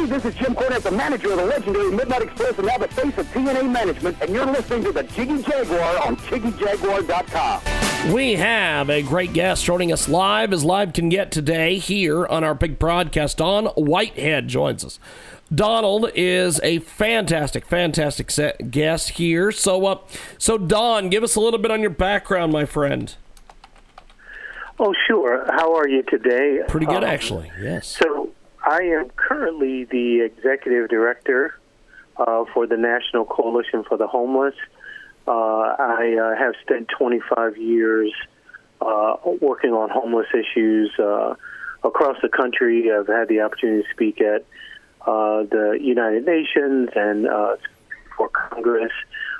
Hey, this is Jim Cornette, the manager of the legendary Midnight Express and now the face of TNA Management, and you're listening to the Jiggy Jaguar on JiggyJaguar.com. We have a great guest joining us live, as live can get today here on our big broadcast. Don Whitehead joins us. Donald is a fantastic, fantastic guest here. So, uh, so Don, give us a little bit on your background, my friend. Oh, sure. How are you today? Pretty good, um, actually. Yes. So, I am currently the executive director uh, for the National Coalition for the Homeless. Uh, I uh, have spent 25 years uh, working on homeless issues uh, across the country. I've had the opportunity to speak at the United Nations and for Congress.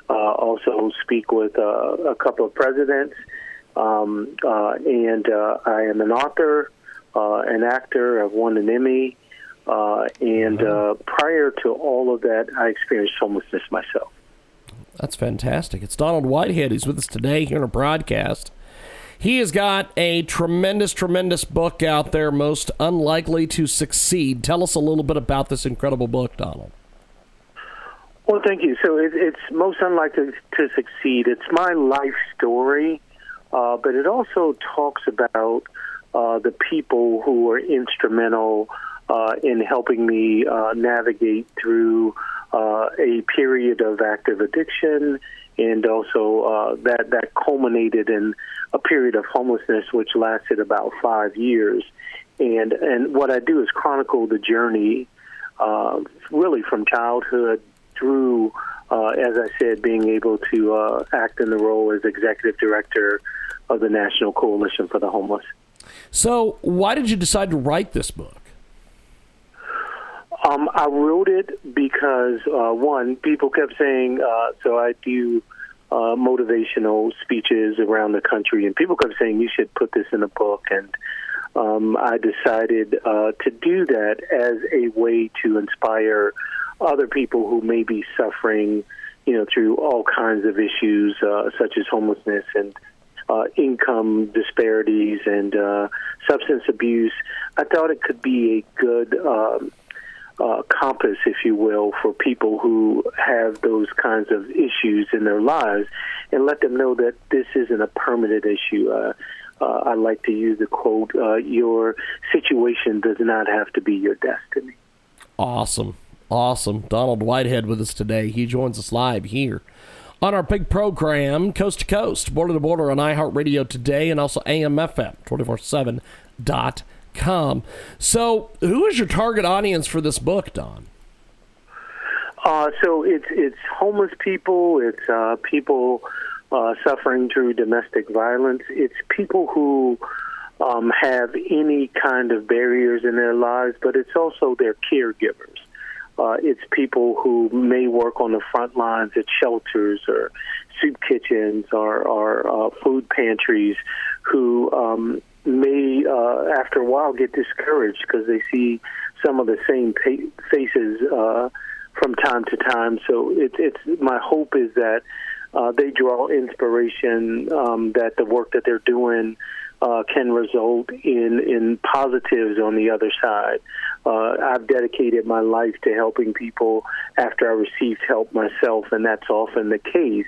also, speak with a couple of presidents. Um, and I am an author an actor. I've won an Emmy. Uh, and uh, prior to all of that, I experienced homelessness myself. That's fantastic. It's Donald Whitehead. He's with us today here in a broadcast. He has got a tremendous, tremendous book out there, Most Unlikely to Succeed. Tell us a little bit about this incredible book, Donald. Well, thank you. So it, it's Most Unlikely to Succeed. It's my life story, uh, but it also talks about uh, the people who were instrumental uh, in helping me uh, navigate through uh, a period of active addiction, and also uh, that that culminated in a period of homelessness, which lasted about five years. And and what I do is chronicle the journey, uh, really from childhood through, uh, as I said, being able to uh, act in the role as executive director of the National Coalition for the Homeless. So, why did you decide to write this book? Um, I wrote it because uh, one, people kept saying. Uh, so I do uh, motivational speeches around the country, and people kept saying you should put this in a book. And um, I decided uh, to do that as a way to inspire other people who may be suffering, you know, through all kinds of issues uh, such as homelessness and uh, income disparities and uh, substance abuse, I thought it could be a good um, uh, compass, if you will, for people who have those kinds of issues in their lives and let them know that this isn't a permanent issue. Uh, uh, I like to use the quote, uh, your situation does not have to be your destiny. Awesome. Awesome. Donald Whitehead with us today. He joins us live here on our big program, Coast to Coast, Border to Border on iHeartRadio today and also AMFM 247.com. So, who is your target audience for this book, Don? Uh, so it's it's homeless people, it's uh, people uh, suffering through domestic violence, it's people who um, have any kind of barriers in their lives, but it's also their caregivers. Uh, it's people who may work on the front lines at shelters or soup kitchens or, or uh, food pantries who um, may, uh, after a while, get discouraged because they see some of the same pa- faces uh, from time to time. So it, it's my hope is that uh, they draw inspiration um, that the work that they're doing uh, can result in in positives on the other side. Uh, I've dedicated my life to helping people after I received help myself, and that's often the case.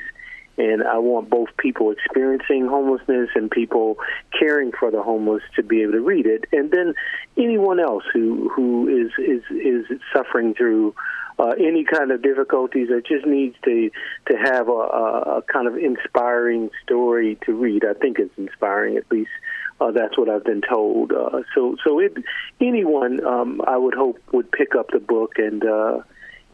And I want both people experiencing homelessness and people caring for the homeless to be able to read it, and then anyone else who who is is is suffering through uh, any kind of difficulties that just needs to to have a, a, kind of inspiring story to read. I think it's inspiring, at least uh, that's what I've been told. Uh, so so it, anyone um, I would hope would pick up the book and. Uh,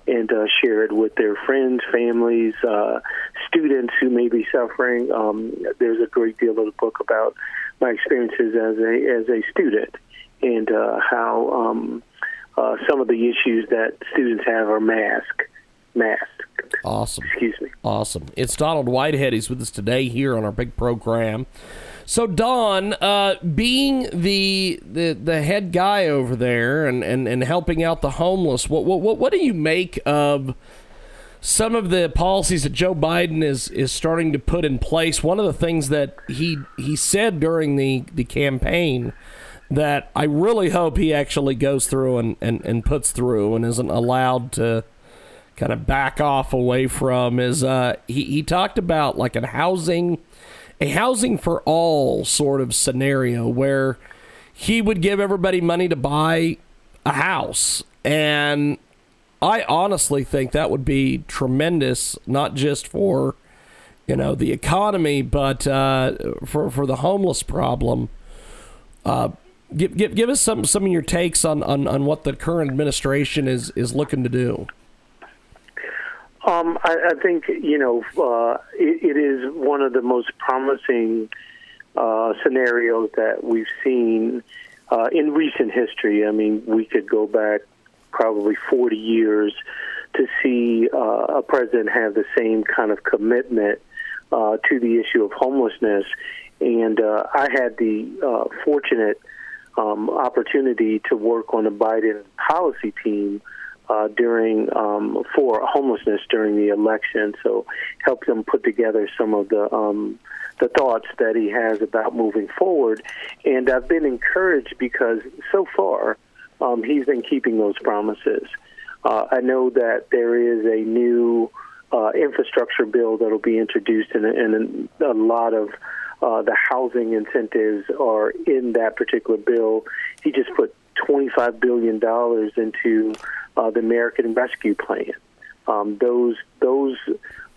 and uh, share it with their friends, families, uh, students who may be suffering. Um, there's a great deal of the book about my experiences as a as a student and uh, how um, uh, some of the issues that students have are masked. Masked. Awesome. Excuse me. Awesome. It's Donald Whitehead. He's with us today here on our big program. So Don, uh, being the, the the head guy over there and, and, and helping out the homeless, what what what do you make of some of the policies that Joe Biden is is starting to put in place? One of the things that he he said during the the campaign that I really hope he actually goes through and, and, and puts through and isn't allowed to kind of back off away from is uh, he, he talked about like a housing a housing for all sort of scenario where he would give everybody money to buy a house. And I honestly think that would be tremendous not just for you know the economy but uh, for for the homeless problem. Uh, give, give give us some some of your takes on, on, on what the current administration is is looking to do um, I, I, think you know uh, it, it is one of the most promising uh, scenarios that we've seen uh, in recent history. I mean, we could go back probably 40 years to see uh, a president have the same kind of commitment uh, to the issue of homelessness. And uh, I had the fortunate um, opportunity to work on the Biden policy team uh, during um, for homelessness during the election. So helped him put together some of the um, the thoughts that he has about moving forward. And I've been encouraged because so far um, he's been keeping those promises. Uh, I know that there is a new uh, infrastructure bill that will be introduced, and, and a lot of uh, the housing incentives are in that particular bill. He just put $25 billion into uh, the American Rescue Plan. Um, those those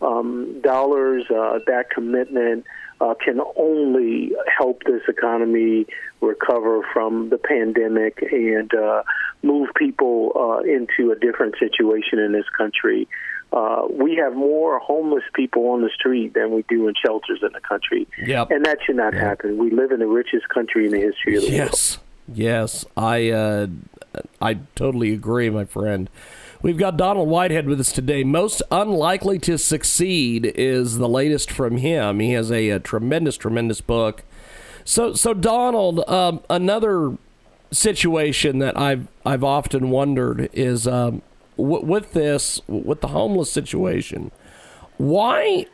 um, dollars, uh, that commitment, uh, can only help this economy recover from the pandemic and uh, move people uh, into a different situation in this country. Uh, we have more homeless people on the street than we do in shelters in the country, yep. and that should not yep. happen. We live in the richest country in the history of the yes. world. Yes, yes, I uh, I totally agree, my friend. We've got Donald Whitehead with us today. Most unlikely to succeed is the latest from him. He has a, a tremendous, tremendous book. So, so Donald, um, another situation that I've I've often wondered is um, w- with this with the homeless situation, why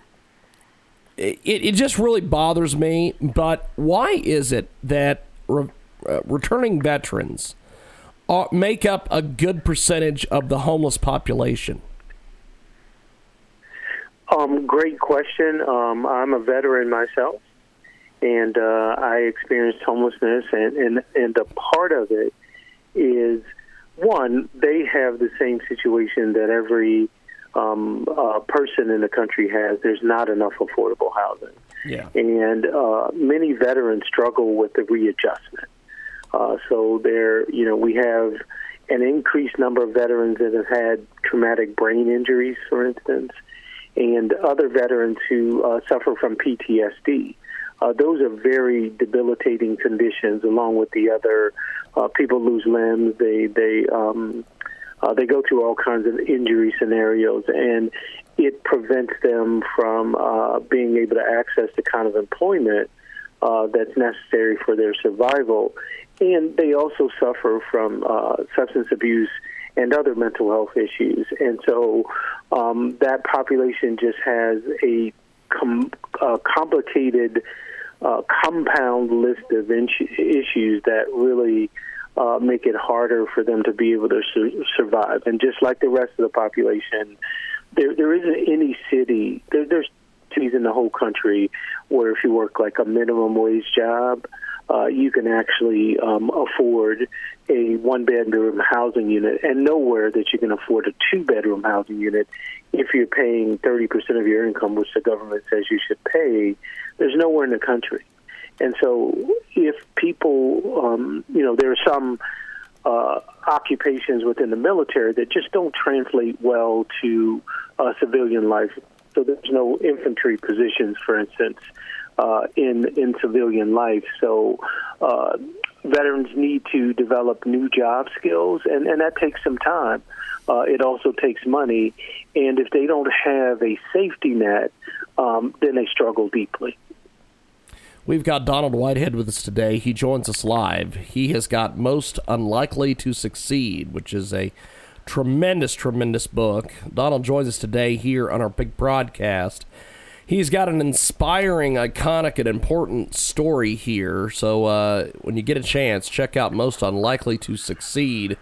it, it just really bothers me. But why is it that re- uh, returning veterans are, make up a good percentage of the homeless population? Um, great question. Um, I'm a veteran myself, and uh, I experienced homelessness, and, and and a part of it is one they have the same situation that every um, uh, person in the country has. There's not enough affordable housing, yeah, and uh, many veterans struggle with the readjustment. Uh, so there, you know, we have an increased number of veterans that have had traumatic brain injuries, for instance, and other veterans who uh, suffer from PTSD. Uh, those are very debilitating conditions, along with the other uh, people lose limbs. They they um, uh, they go through all kinds of injury scenarios, and it prevents them from uh, being able to access the kind of employment uh, that's necessary for their survival and they also suffer from uh, substance abuse and other mental health issues. And so um, that population just has a com- uh, complicated, uh, compound list of in- issues that really uh, make it harder for them to be able to su- survive. And just like the rest of the population, there there isn't any city. There, there's cities in the whole country where if you work like a minimum wage job uh, you can actually um, afford a one bedroom housing unit, and nowhere that you can afford a two bedroom housing unit if you're paying 30% of your income, which the government says you should pay. There's nowhere in the country. And so, if people, um, you know, there are some uh, occupations within the military that just don't translate well to uh, civilian life. So there's no infantry positions, for instance, uh, in in civilian life. So uh, veterans need to develop new job skills, and, and that takes some time. Uh, it also takes money, and if they don't have a safety net, um, then they struggle deeply. We've got Donald Whitehead with us today. He joins us live. He has got Most Unlikely to Succeed, which is a tremendous, tremendous book. Donald joins us today here on our big broadcast. He's got an inspiring, iconic, and important story here. So uh, when you get a chance, check out Most Unlikely to Succeed.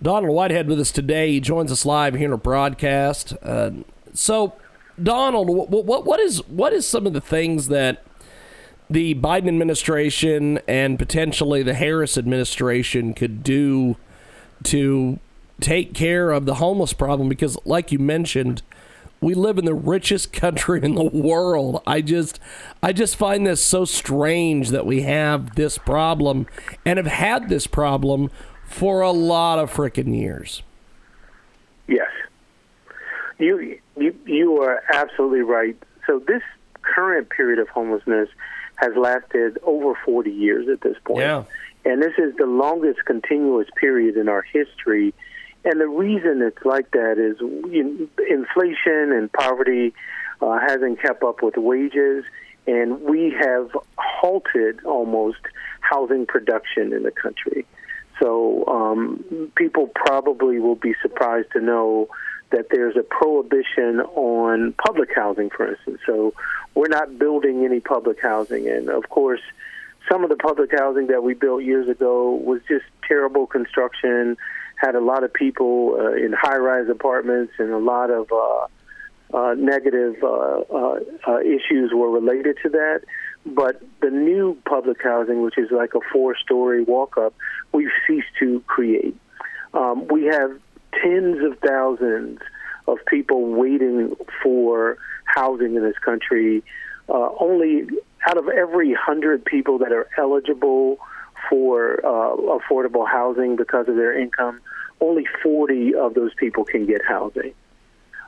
Donald Whitehead with us today. He joins us live here in a broadcast. Uh, so, Donald, what, what, what is what is some of the things that the Biden administration and potentially the Harris administration could do to take care of the homeless problem? Because, like you mentioned, we live in the richest country in the world. I just I just find this so strange that we have this problem and have had this problem for a lot of freaking years. Yes. You you you are absolutely right. So this current period of homelessness has lasted over 40 years at this point. Yeah. And this is the longest continuous period in our history. And the reason it's like that is inflation and poverty uh, hasn't kept up with wages, and we have halted almost housing production in the country. So um, people probably will be surprised to know that there's a prohibition on public housing, for instance. So we're not building any public housing. And of course, some of the public housing that we built years ago was just terrible construction, had a lot of people uh, in high rise apartments, and a lot of uh, uh, negative uh, uh, uh, issues were related to that. But the new public housing, which is like a four story walk up, we've ceased to create. Um, we have tens of thousands of people waiting for housing in this country. Only out of every hundred people that are eligible for uh, affordable housing because of their income, only 40 of those people can get housing.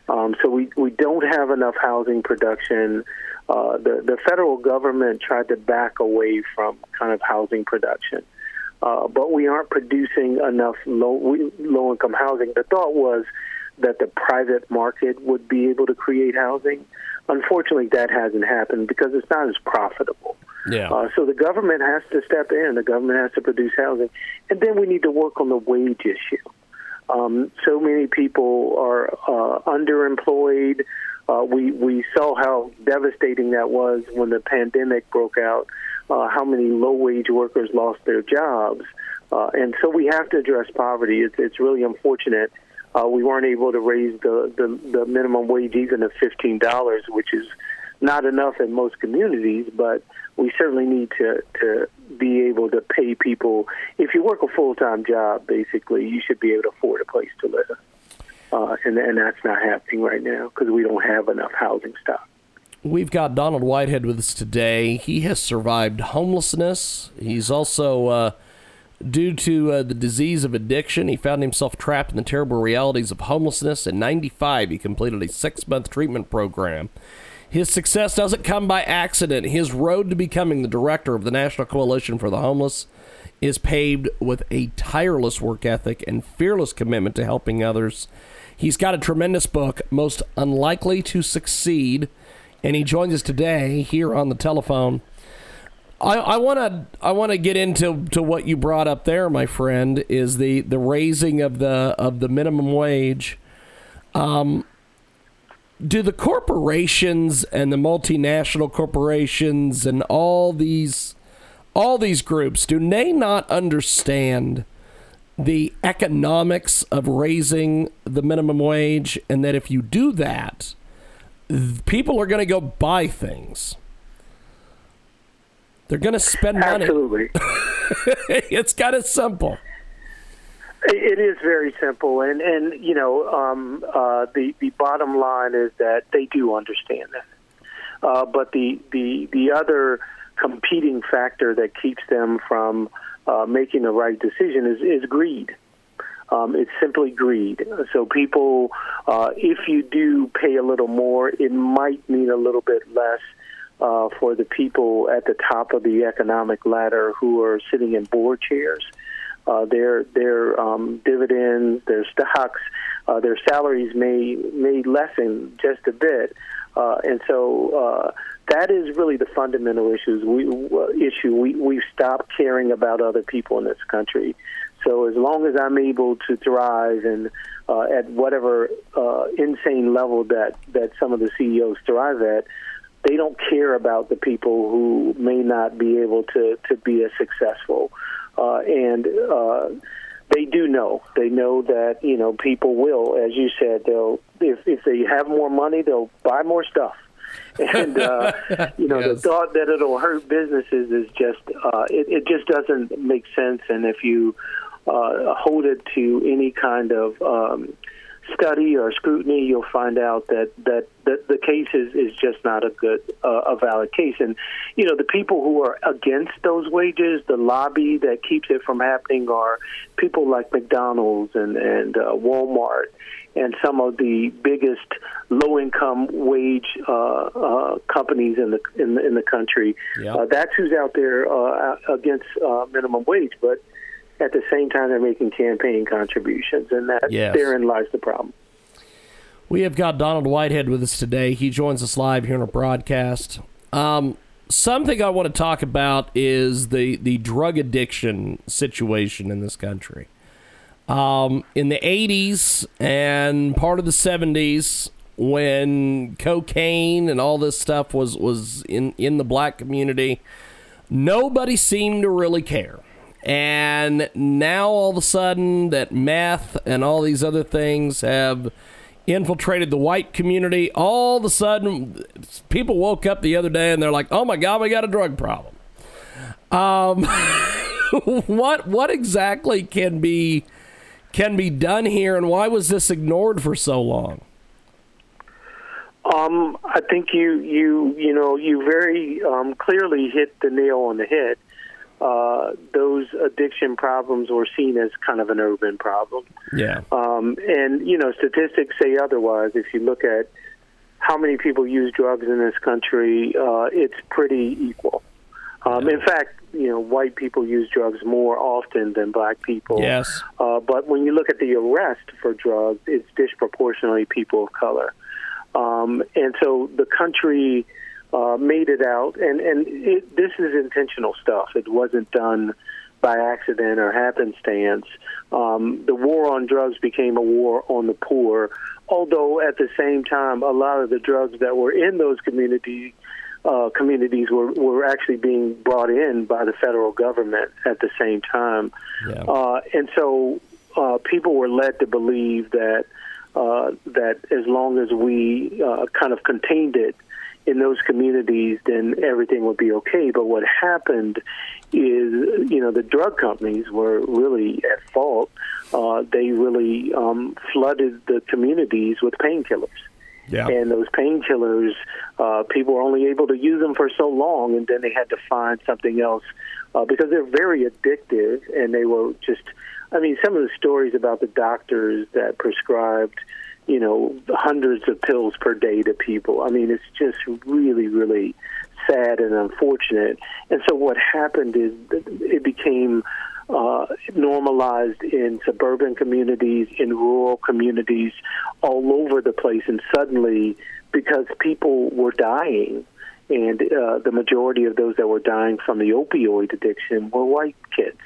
Um, so we, we don't have enough housing production. Uh, the, the federal government tried to back away from kind of housing production. Uh, but we aren't producing enough low low income housing. The thought was that the private market would be able to create housing. Unfortunately, that hasn't happened because it's not as profitable. Yeah. Uh, so the government has to step in. The government has to produce housing, and then we need to work on the wage issue. Um, so many people are uh, underemployed. Uh, we we saw how devastating that was when the pandemic broke out. Uh, how many low wage workers lost their jobs, uh, and so we have to address poverty. It's it's really unfortunate. Uh, we weren't able to raise the, the the minimum wage even to fifteen dollars, which is not enough in most communities, but we certainly need to to be able to pay people. If you work a full time job, basically, you should be able to afford a place to live. Uh, and, and that's not happening right now because we don't have enough housing stock. We've got Donald Whitehead with us today. He has survived homelessness. He's also, uh, due to uh, the disease of addiction, he found himself trapped in the terrible realities of homelessness. In 95, he completed a six month treatment program. His success doesn't come by accident. His road to becoming the director of the National Coalition for the Homeless is paved with a tireless work ethic and fearless commitment to helping others. He's got a tremendous book, Most Unlikely to Succeed, and he joins us today here on the telephone. I want to I want to get into to what you brought up there, my friend, is the the raising of the of the minimum wage. Um, do the corporations and the multinational corporations and all these all these groups do they not understand the economics of raising the minimum wage and that if you do that people are going to go buy things? They're going to spend money. Absolutely. it's kind of simple It is very simple, and and you know um, uh, the the bottom line is that they do understand that, uh, but the the the other competing factor that keeps them from uh, making the right decision is is greed. Um, it's simply greed. So people, uh, if you do pay a little more, it might mean a little bit less. Uh, for the people at the top of the economic ladder who are sitting in board chairs, uh, their their um, dividends, their stocks, uh, their salaries may may lessen just a bit, uh, and so uh, that is really the fundamental issues. We uh, issue we we stop caring about other people in this country. So as long as I'm able to thrive and uh, at whatever insane level that that some of the CEOs thrive at, they don't care about the people who may not be able to to be as successful, uh, and uh, they do know. They know that you know people will, as you said, they'll if if they have more money, they'll buy more stuff. and uh, you know Yes. the thought that it'll hurt businesses is just uh, it, it just doesn't make sense. And if you uh, hold it to any kind of um, study or scrutiny, you'll find out that that, that the case is, is just not a good uh, a valid case. And you know the people who are against those wages, the lobby that keeps it from happening, are people like McDonald's and and uh, Walmart and some of the biggest low-income wage uh, uh, companies in the in the, in the country. Yeah. Uh, that's who's out there uh, against uh, minimum wage, but at the same time they're making campaign contributions, and that Yes. therein lies the problem. We have got Donald Whitehead with us today. He joins us live here on our broadcast. Um, something I want to talk about is the, the drug addiction situation in this country. Um, in the 80s and part of the 70s, when cocaine and all this stuff was, was in, in the black community, nobody seemed to really care. And now all of a sudden, that meth and all these other things have infiltrated the white community. All of a sudden, people woke up the other day and they're like, "Oh my God, we got a drug problem." Um, what what exactly can be can be done here, and why was this ignored for so long? Um, I think you you you know you very um, clearly hit the nail on the head. Uh, those addiction problems were seen as kind of an urban problem. Yeah, Um, and you know, statistics say otherwise. If you look at how many people use drugs in this country, uh, it's pretty equal. Um, in fact, you know, white people use drugs more often than black people. yes, Uh, but when you look at the arrest for drugs, it's disproportionately people of color. Um, and so the country uh, made it out, and, and it, this is intentional stuff. It wasn't done by accident or happenstance. Um, the war on drugs became a war on the poor, although at the same time, a lot of the drugs that were in those communities uh, communities were, were actually being brought in by the federal government at the same time. yeah, Uh, and so uh, people were led to believe that uh, that as long as we uh, kind of contained it in those communities, then everything would be okay. But what happened is, you know, the drug companies were really at fault. Uh, they really um, flooded the communities with painkillers yeah, and those painkillers, uh, people were only able to use them for so long, and then they had to find something else uh, because they're very addictive, and they were just. I mean, some of the stories about the doctors that prescribed, you know, hundreds of pills per day to people. I mean, it's just really, really sad and unfortunate. And so what happened is it became uh, normalized in suburban communities, in rural communities, all over the place. And suddenly, because people were dying, and uh, the majority of those that were dying from the opioid addiction were white kids.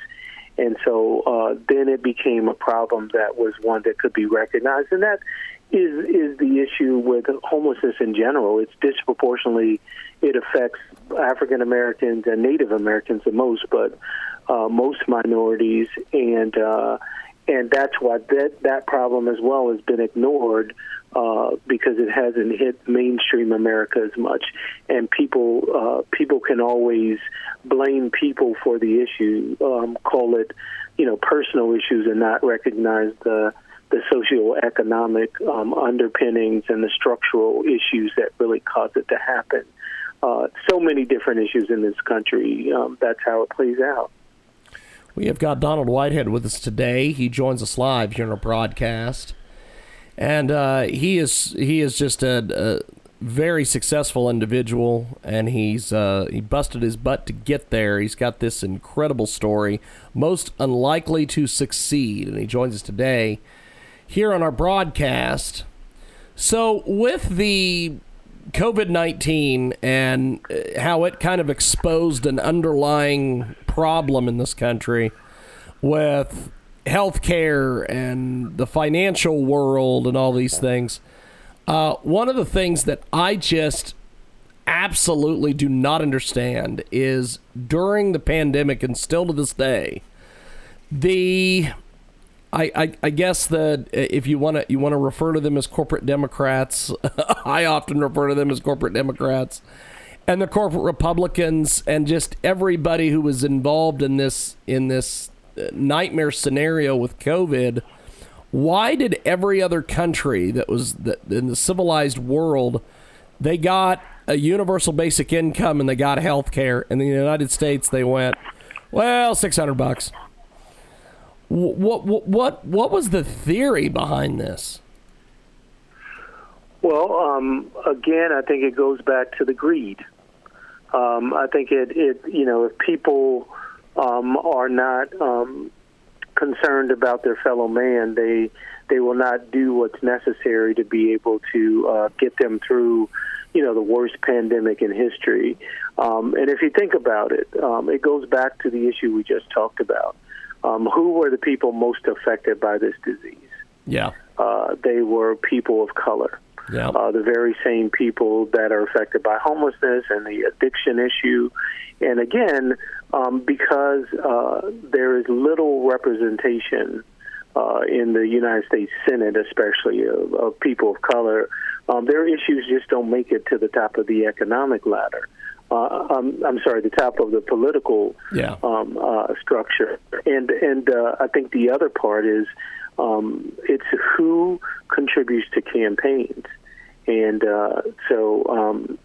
And so uh, then it became a problem that was one that could be recognized, and that is is the issue with homelessness in general. It's disproportionately it affects African Americans and Native Americans the most, but uh, most minorities, and uh, and that's why that that problem as well has been ignored uh, because it hasn't hit mainstream America as much, and people uh, people can always blame people for the issue, um, call it you know personal issues, and not recognize the the socioeconomic um, underpinnings and the structural issues that really cause it to happen. Uh, so many different issues in this country. Um, that's how it plays out. We have got Donald Whitehead with us today. He joins us live here in our broadcast, and uh, he is he is just a, a very successful individual, and he's uh, he busted his butt to get there. He's got this incredible story, most unlikely to succeed, and he joins us today here on our broadcast. So with the COVID 19 and uh, how it kind of exposed an underlying problem in this country with healthcare and the financial world and all these things. Uh, one of the things that I just absolutely do not understand is during the pandemic and still to this day, the I, I, I guess that if you want to you want to refer to them as corporate Democrats, I often refer to them as corporate Democrats, and the corporate Republicans, and just everybody who was involved in this in this uh, nightmare scenario with COVID. Why did every other country that was in the civilized world, they got a universal basic income and they got health care, in the United States they went, well, six hundred bucks what, what what what was the theory behind this? Well, um, again, I think it goes back to the greed. Um, I think it, it, you know, if people um, are not um, concerned about their fellow man, they they will not do what's necessary to be able to uh, get them through, you know, the worst pandemic in history. Um, and if you think about it, um, it goes back to the issue we just talked about um, who were the people most affected by this disease? Yeah. Uh, they were people of color. Yeah. Uh, the very same people that are affected by homelessness and the addiction issue. And again, um, because uh, there is little representation uh, in the United States Senate, especially of, of people of color, um, their issues just don't make it to the top of the economic ladder uh, I'm, I'm sorry, the top of the political yeah. um, uh, structure. And and uh, I think the other part is um, it's who contributes to campaigns. And uh, so, um,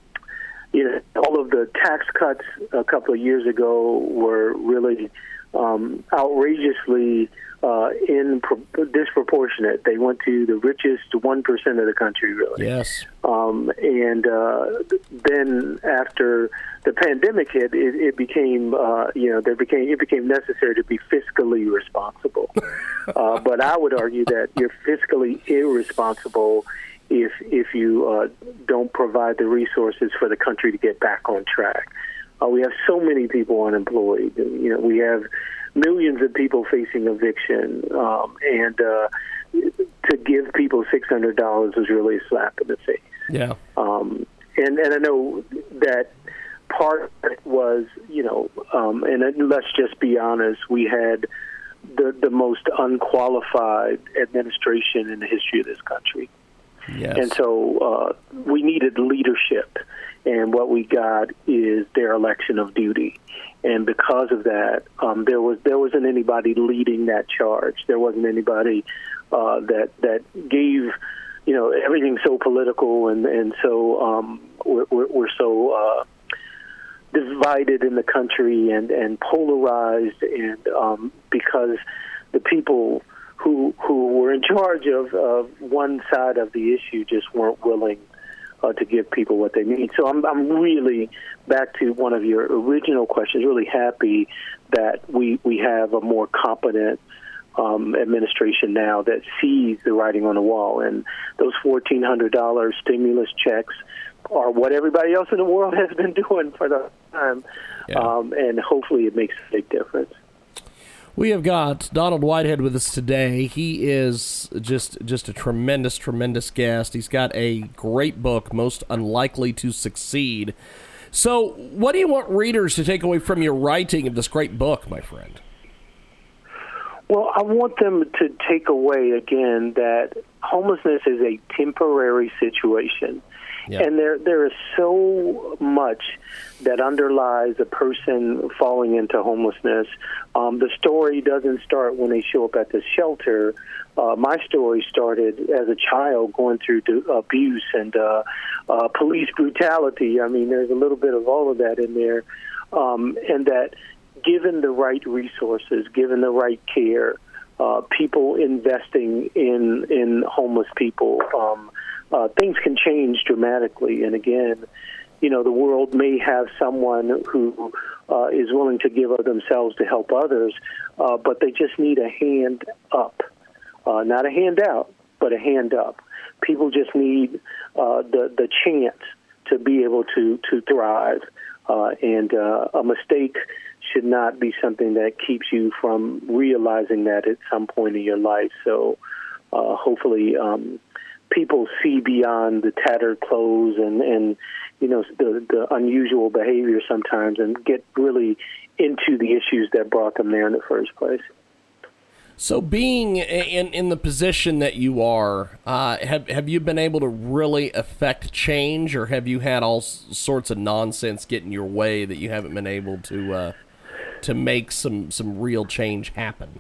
you know, all of the tax cuts a couple of years ago were really um, outrageously uh, in pro- disproportionate. They went to the richest one percent of the country, really. Yes. Um, and uh, then after the pandemic hit, it, it became uh, you know there became it became necessary to be fiscally responsible. uh, but I would argue that you're fiscally irresponsible if if you uh, don't provide the resources for the country to get back on track. Uh, we have so many people unemployed. You know, we have millions of people facing eviction, um, and uh, to give people six hundred dollars is really a slap in the face. Yeah. Um, and and I know that part was, you know, um, and let's just be honest, we had the the most unqualified administration in the history of this country. Yes. And so uh, we needed leadership, and what we got is their election of duty. And because of that, um, there was there wasn't anybody leading that charge. There wasn't anybody uh, that that gave, you know, everything so political and and so um, we're, we're so uh, divided in the country and and polarized, and um, because the people who who were in charge of, of one side of the issue just weren't willing uh, to give people what they need. So I'm I'm really back to one of your original questions. Really happy that we we have a more competent um, administration now that sees the writing on the wall, and those fourteen hundred dollars stimulus checks are what everybody else in the world has been doing for the time, yeah. um, and hopefully it makes a big difference. We have got Donald Whitehead with us today. He is just just a tremendous, tremendous guest. He's got a great book, Most Unlikely to Succeed. So, what do you want readers to take away from your writing of this great book, my friend? Well, I want them to take away again that homelessness is a temporary situation. Yeah. And there there is so much that underlies a person falling into homelessness. Um, the story doesn't start when they show up at the shelter. Uh, my story started as a child going through abuse and uh, uh, police brutality. I mean, there's a little bit of all of that in there. Um, and that given the right resources, given the right care, uh, people investing in in homeless people, um, uh, things can change dramatically. And again, you know, the world may have someone who uh, is willing to give of themselves to help others, uh, but they just need a hand up, uh, not a handout, but a hand up. People just need uh, the the chance to be able to to thrive, uh, and uh, a mistake should not be something that keeps you from realizing that at some point in your life. So, hopefully, um, people see beyond the tattered clothes and and you know the the unusual behavior sometimes and get really into the issues that brought them there in the first place. So, being in in the position that you are, uh, have have you been able to really affect change, or have you had all sorts of nonsense get in your way that you haven't been able to uh, to make some some real change happen?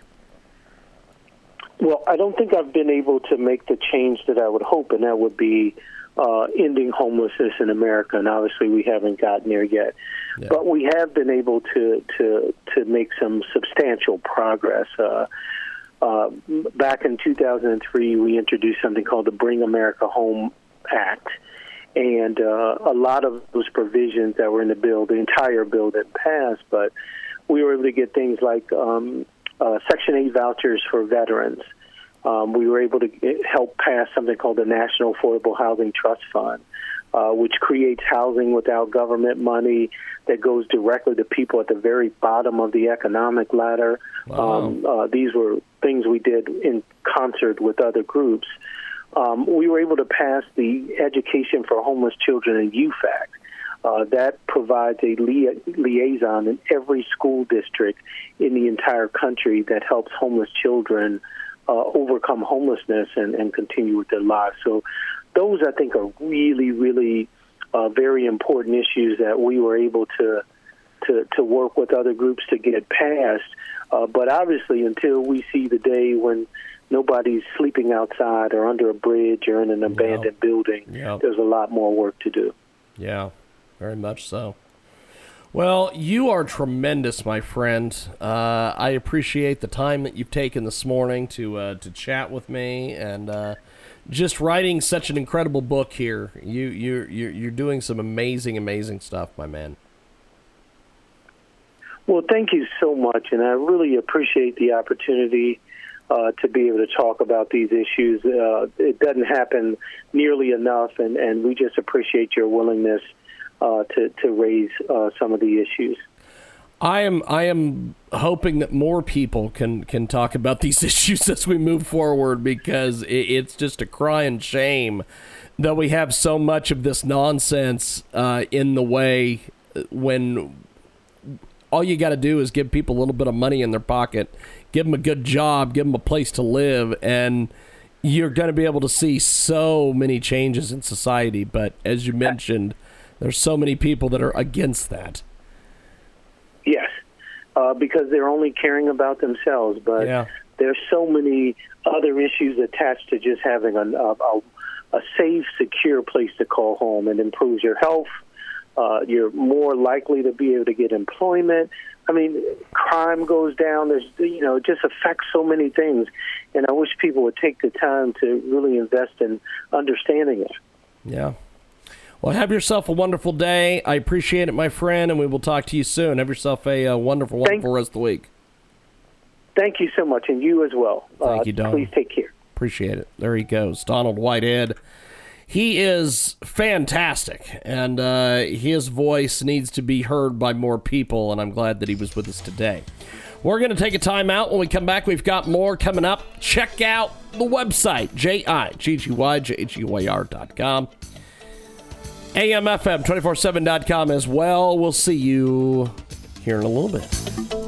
Well, I don't think I've been able to make the change that I would hope, and that would be uh, ending homelessness in America. And obviously, we haven't gotten there yet. Yeah. But we have been able to to to make some substantial progress. Uh, uh, back in 2003, we introduced something called the Bring America Home Act. And uh, a lot of those provisions that were in the bill, the entire bill didn't pass, but we were able to get things like um, uh, Section 8 vouchers for veterans. Um, we were able to help pass something called the National Affordable Housing Trust Fund, uh, which creates housing without government money that goes directly to people at the very bottom of the economic ladder. Wow. Um, uh, these were things we did in concert with other groups. Um, we were able to pass the Education for Homeless Children and Youth Act. Uh, that provides a lia- liaison in every school district in the entire country that helps homeless children uh, overcome homelessness and, and continue with their lives. So, those I think are really, really uh, very important issues that we were able to to, to work with other groups to get past. Uh, but obviously, until we see the day when nobody's sleeping outside or under a bridge or in an abandoned building, there's a lot more work to do. Yeah, very much so. Well, you are tremendous, my friend. Uh, I appreciate the time that you've taken this morning to uh, to chat with me and uh, just writing such an incredible book here. You you you're, you're doing some amazing, amazing stuff, my man. Well, thank you so much, and I really appreciate the opportunity uh, to be able to talk about these issues. Uh, it doesn't happen nearly enough, and, and we just appreciate your willingness uh, to to raise uh, some of the issues. I am I am hoping that more people can can talk about these issues as we move forward because it, it's just a crying shame that we have so much of this nonsense uh, in the way when all you got to do is give people a little bit of money in their pocket, give them a good job, give them a place to live, and you're going to be able to see so many changes in society. But as you mentioned, there's so many people that are against that. Yes, uh, because they're only caring about themselves. But yeah. there's so many other issues attached to just having a, a, a safe, secure place to call home. and improves your health uh, you're more likely to be able to get employment. I mean, crime goes down. There's, you know, it just affects so many things. And I wish people would take the time to really invest in understanding it. Yeah. Well, have yourself a wonderful day. I appreciate it, my friend, and we will talk to you soon. Have yourself a, a uh, wonderful, wonderful Thank, rest of the week. Thank you so much, and you as well. Thank uh, you, Don. Please take care. Appreciate it. There he goes, Donald Whitehead he is fantastic, and uh, his voice needs to be heard by more people, and I'm glad that he was with us today. We're going to take a time out. When we come back, we've got more coming up. Check out the website, J-I-G-G-Y-J-H-E-Y-R.com. AMFM247.com as well. We'll see you here in a little bit.